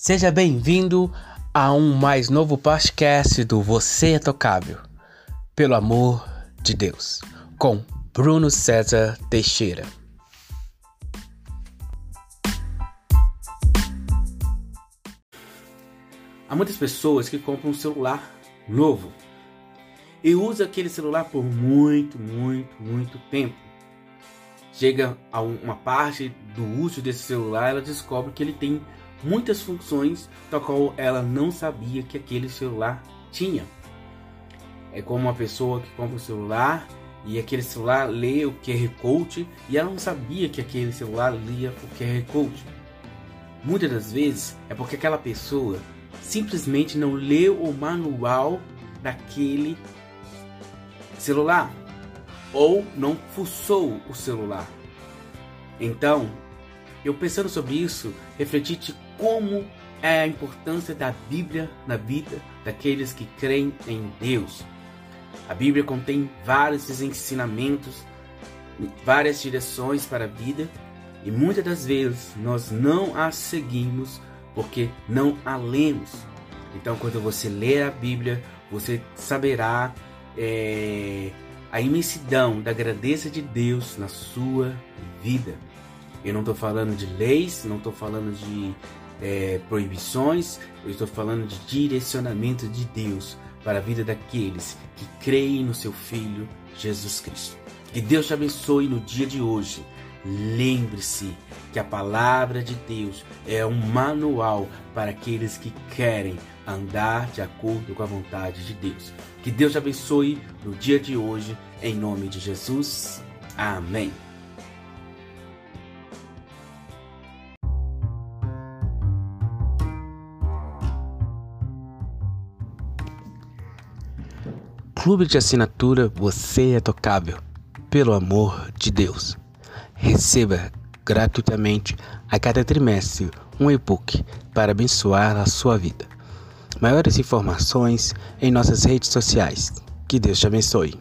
Seja bem-vindo a um mais novo podcast do Você é Tocável, pelo amor de Deus, com Bruno César Teixeira. Há muitas pessoas que compram um celular novo e usam aquele celular por muito, muito, muito tempo. Chega a uma parte do uso desse celular, ela descobre que ele tem muitas funções da qual ela não sabia que aquele celular tinha. É como uma pessoa que compra um celular e aquele celular lê o QR Code e ela não sabia que aquele celular lia o QR Code. Muitas das vezes é porque aquela pessoa simplesmente não leu o manual daquele celular ou não fuçou o celular. Então, eu pensando sobre isso, refleti de como é a importância da Bíblia na vida daqueles que creem em Deus. A Bíblia contém vários ensinamentos, várias direções para a vida e muitas das vezes nós não as seguimos porque não a lemos. Então, quando você ler a Bíblia, você saberá é, a imensidão da grandeza de Deus na sua vida. Eu não estou falando de leis, não estou falando de é, proibições, eu estou falando de direcionamento de Deus para a vida daqueles que creem no seu Filho Jesus Cristo. Que Deus te abençoe no dia de hoje. Lembre-se que a palavra de Deus é um manual para aqueles que querem andar de acordo com a vontade de Deus. Que Deus te abençoe no dia de hoje, em nome de Jesus. Amém. Clube de assinatura Você é Tocável. Pelo amor de Deus. Receba gratuitamente a cada trimestre um e-book para abençoar a sua vida. Maiores informações em nossas redes sociais. Que Deus te abençoe.